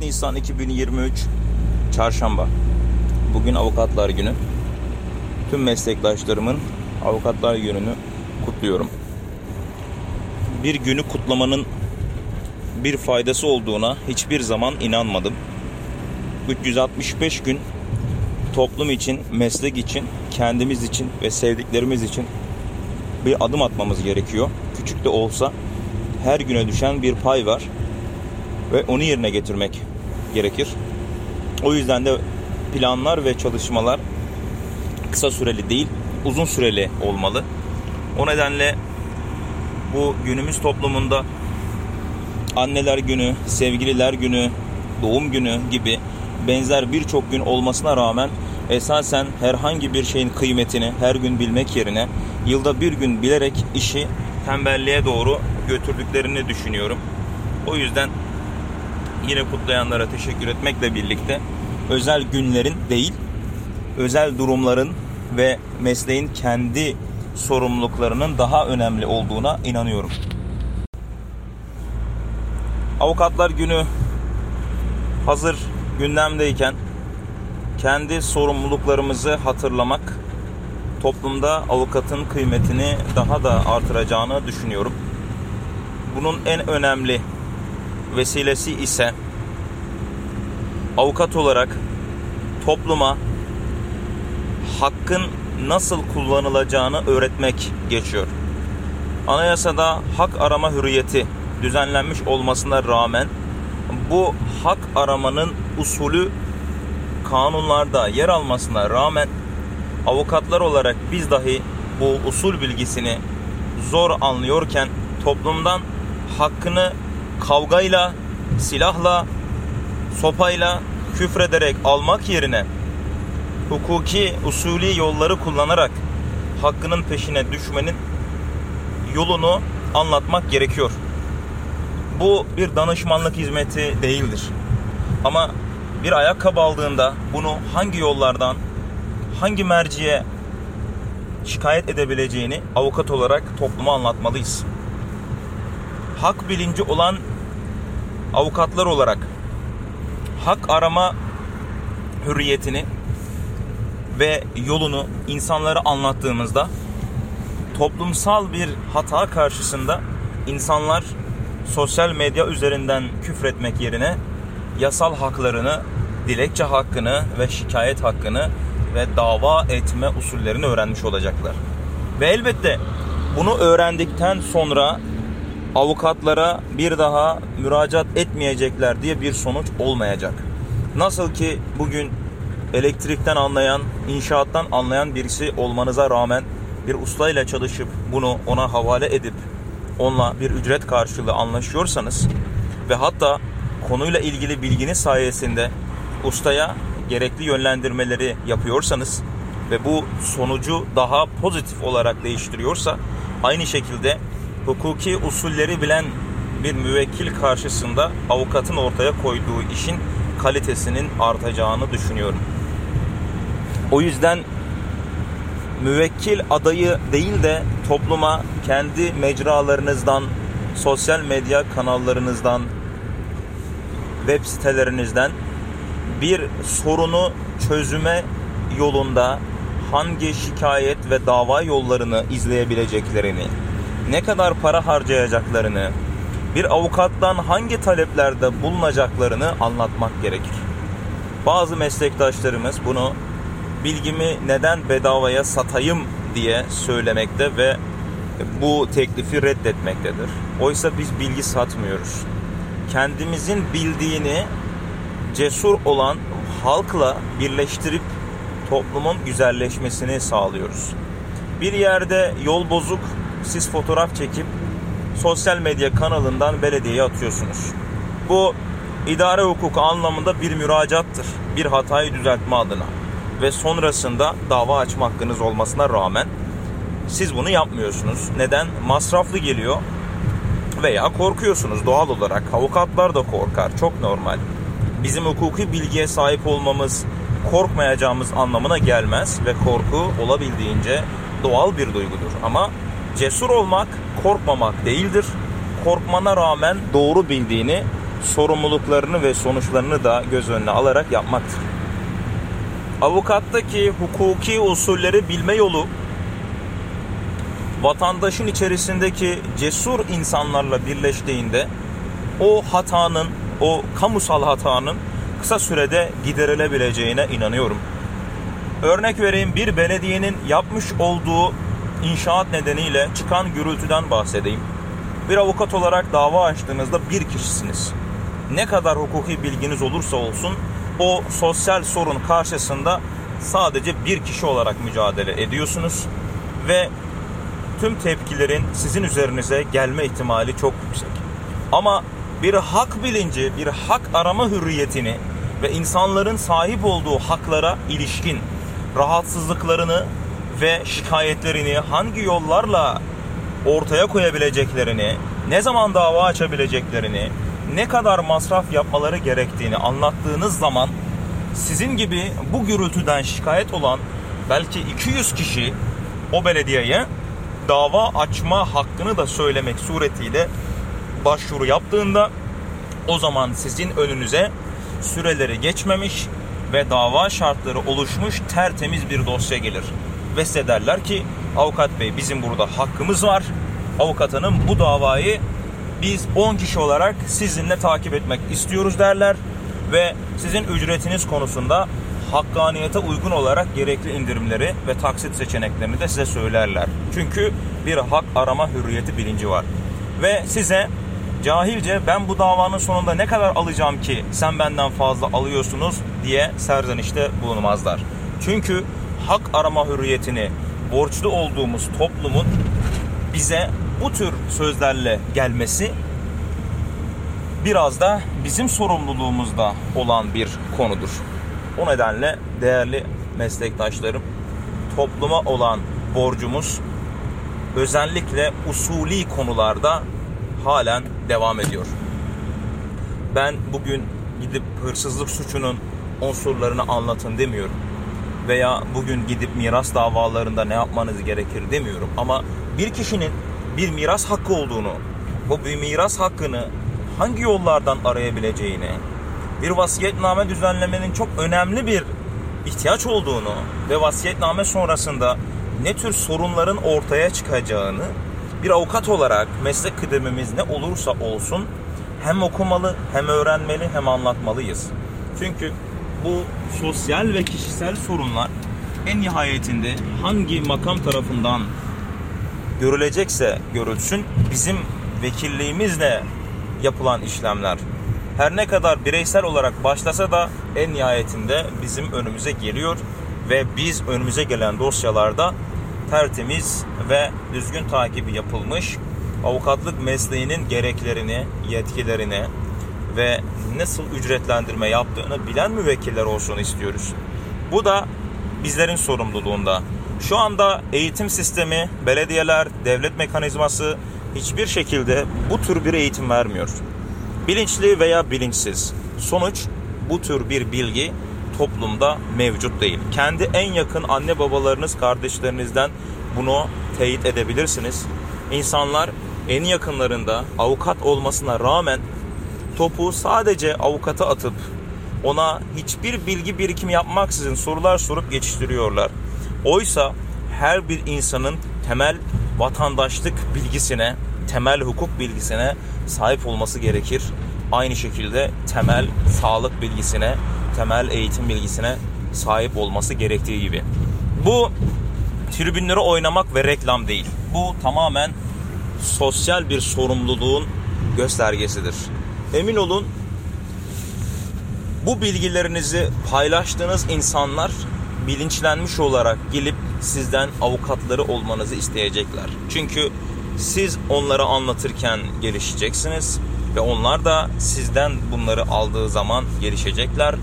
Nisan 2023 Çarşamba. Bugün Avukatlar Günü. Tüm meslektaşlarımın Avukatlar Günü'nü kutluyorum. Bir günü kutlamanın bir faydası olduğuna hiçbir zaman inanmadım. 365 gün toplum için, meslek için, kendimiz için ve sevdiklerimiz için bir adım atmamız gerekiyor. Küçük de olsa her güne düşen bir pay var ve onu yerine getirmek gerekir. O yüzden de planlar ve çalışmalar kısa süreli değil, uzun süreli olmalı. O nedenle bu günümüz toplumunda anneler günü, sevgililer günü, doğum günü gibi benzer birçok gün olmasına rağmen esasen herhangi bir şeyin kıymetini her gün bilmek yerine yılda bir gün bilerek işi tembelliğe doğru götürdüklerini düşünüyorum. O yüzden yine kutlayanlara teşekkür etmekle birlikte özel günlerin değil, özel durumların ve mesleğin kendi sorumluluklarının daha önemli olduğuna inanıyorum. Avukatlar Günü hazır gündemdeyken kendi sorumluluklarımızı hatırlamak toplumda avukatın kıymetini daha da artıracağını düşünüyorum. Bunun en önemli vesilesi ise avukat olarak topluma hakkın nasıl kullanılacağını öğretmek geçiyor. Anayasada hak arama hürriyeti düzenlenmiş olmasına rağmen bu hak aramanın usulü kanunlarda yer almasına rağmen avukatlar olarak biz dahi bu usul bilgisini zor anlıyorken toplumdan hakkını kavgayla, silahla, sopayla küfrederek almak yerine hukuki usulü yolları kullanarak hakkının peşine düşmenin yolunu anlatmak gerekiyor. Bu bir danışmanlık hizmeti değildir. Ama bir ayakkabı aldığında bunu hangi yollardan, hangi merciye şikayet edebileceğini avukat olarak topluma anlatmalıyız. Hak bilinci olan avukatlar olarak hak arama hürriyetini ve yolunu insanlara anlattığımızda toplumsal bir hata karşısında insanlar sosyal medya üzerinden küfretmek yerine yasal haklarını, dilekçe hakkını ve şikayet hakkını ve dava etme usullerini öğrenmiş olacaklar. Ve elbette bunu öğrendikten sonra avukatlara bir daha müracaat etmeyecekler diye bir sonuç olmayacak. Nasıl ki bugün elektrikten anlayan, inşaattan anlayan birisi olmanıza rağmen bir ustayla çalışıp bunu ona havale edip onunla bir ücret karşılığı anlaşıyorsanız ve hatta konuyla ilgili bilginiz sayesinde ustaya gerekli yönlendirmeleri yapıyorsanız ve bu sonucu daha pozitif olarak değiştiriyorsa aynı şekilde hukuki usulleri bilen bir müvekkil karşısında avukatın ortaya koyduğu işin kalitesinin artacağını düşünüyorum. O yüzden müvekkil adayı değil de topluma kendi mecralarınızdan, sosyal medya kanallarınızdan, web sitelerinizden bir sorunu çözüme yolunda hangi şikayet ve dava yollarını izleyebileceklerini, ne kadar para harcayacaklarını, bir avukattan hangi taleplerde bulunacaklarını anlatmak gerekir. Bazı meslektaşlarımız bunu bilgimi neden bedavaya satayım diye söylemekte ve bu teklifi reddetmektedir. Oysa biz bilgi satmıyoruz. Kendimizin bildiğini cesur olan halkla birleştirip toplumun güzelleşmesini sağlıyoruz. Bir yerde yol bozuk, siz fotoğraf çekip sosyal medya kanalından belediyeye atıyorsunuz. Bu idare hukuku anlamında bir müracaattır. Bir hatayı düzeltme adına ve sonrasında dava açma hakkınız olmasına rağmen siz bunu yapmıyorsunuz. Neden? Masraflı geliyor veya korkuyorsunuz doğal olarak. Avukatlar da korkar. Çok normal. Bizim hukuki bilgiye sahip olmamız korkmayacağımız anlamına gelmez ve korku olabildiğince doğal bir duygudur. Ama cesur olmak korkmamak değildir. Korkmana rağmen doğru bildiğini sorumluluklarını ve sonuçlarını da göz önüne alarak yapmaktır. Avukattaki hukuki usulleri bilme yolu vatandaşın içerisindeki cesur insanlarla birleştiğinde o hatanın, o kamusal hatanın kısa sürede giderilebileceğine inanıyorum. Örnek vereyim bir belediyenin yapmış olduğu inşaat nedeniyle çıkan gürültüden bahsedeyim. Bir avukat olarak dava açtığınızda bir kişisiniz. Ne kadar hukuki bilginiz olursa olsun o sosyal sorun karşısında sadece bir kişi olarak mücadele ediyorsunuz ve tüm tepkilerin sizin üzerinize gelme ihtimali çok yüksek. Ama bir hak bilinci, bir hak arama hürriyetini ve insanların sahip olduğu haklara ilişkin rahatsızlıklarını ve şikayetlerini hangi yollarla ortaya koyabileceklerini, ne zaman dava açabileceklerini, ne kadar masraf yapmaları gerektiğini anlattığınız zaman sizin gibi bu gürültüden şikayet olan belki 200 kişi o belediyeye dava açma hakkını da söylemek suretiyle başvuru yaptığında o zaman sizin önünüze süreleri geçmemiş ve dava şartları oluşmuş tertemiz bir dosya gelir. Ve size derler ki avukat bey bizim burada hakkımız var. Avukat hanım bu davayı biz 10 kişi olarak sizinle takip etmek istiyoruz derler. Ve sizin ücretiniz konusunda hakkaniyete uygun olarak gerekli indirimleri ve taksit seçeneklerini de size söylerler. Çünkü bir hak arama hürriyeti bilinci var. Ve size cahilce ben bu davanın sonunda ne kadar alacağım ki sen benden fazla alıyorsunuz diye serzenişte bulunmazlar. Çünkü hak arama hürriyetini borçlu olduğumuz toplumun bize bu tür sözlerle gelmesi biraz da bizim sorumluluğumuzda olan bir konudur. O nedenle değerli meslektaşlarım topluma olan borcumuz özellikle usuli konularda halen devam ediyor. Ben bugün gidip hırsızlık suçunun unsurlarını anlatın demiyorum. Veya bugün gidip miras davalarında ne yapmanız gerekir demiyorum. Ama bir kişinin bir miras hakkı olduğunu, bu bir miras hakkını hangi yollardan arayabileceğini, bir vasiyetname düzenlemenin çok önemli bir ihtiyaç olduğunu ve vasiyetname sonrasında ne tür sorunların ortaya çıkacağını bir avukat olarak meslek kıdemimiz ne olursa olsun hem okumalı hem öğrenmeli hem anlatmalıyız. Çünkü bu sosyal ve kişisel sorunlar en nihayetinde hangi makam tarafından görülecekse görülsün bizim vekilliğimizle yapılan işlemler. Her ne kadar bireysel olarak başlasa da en nihayetinde bizim önümüze geliyor ve biz önümüze gelen dosyalarda tertemiz ve düzgün takibi yapılmış avukatlık mesleğinin gereklerini, yetkilerini ve nasıl ücretlendirme yaptığını bilen müvekkiller olsun istiyoruz. Bu da bizlerin sorumluluğunda. Şu anda eğitim sistemi, belediyeler, devlet mekanizması hiçbir şekilde bu tür bir eğitim vermiyor. Bilinçli veya bilinçsiz. Sonuç bu tür bir bilgi toplumda mevcut değil. Kendi en yakın anne babalarınız, kardeşlerinizden bunu teyit edebilirsiniz. İnsanlar en yakınlarında avukat olmasına rağmen topu sadece avukata atıp ona hiçbir bilgi birikimi yapmaksızın sorular sorup geçiştiriyorlar. Oysa her bir insanın temel vatandaşlık bilgisine, temel hukuk bilgisine sahip olması gerekir. Aynı şekilde temel sağlık bilgisine, temel eğitim bilgisine sahip olması gerektiği gibi. Bu tribünleri oynamak ve reklam değil. Bu tamamen sosyal bir sorumluluğun göstergesidir. Emin olun bu bilgilerinizi paylaştığınız insanlar bilinçlenmiş olarak gelip sizden avukatları olmanızı isteyecekler. Çünkü siz onlara anlatırken gelişeceksiniz ve onlar da sizden bunları aldığı zaman gelişecekler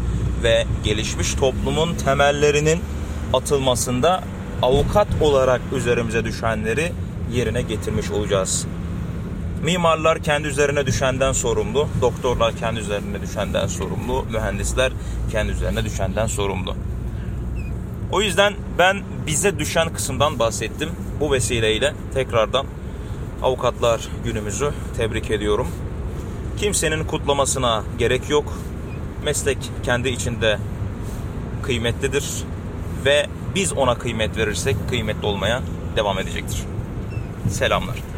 ve gelişmiş toplumun temellerinin atılmasında avukat olarak üzerimize düşenleri yerine getirmiş olacağız. Mimarlar kendi üzerine düşenden sorumlu, doktorlar kendi üzerine düşenden sorumlu, mühendisler kendi üzerine düşenden sorumlu. O yüzden ben bize düşen kısımdan bahsettim. Bu vesileyle tekrardan avukatlar günümüzü tebrik ediyorum. Kimsenin kutlamasına gerek yok. Meslek kendi içinde kıymetlidir ve biz ona kıymet verirsek kıymetli olmaya devam edecektir. Selamlar.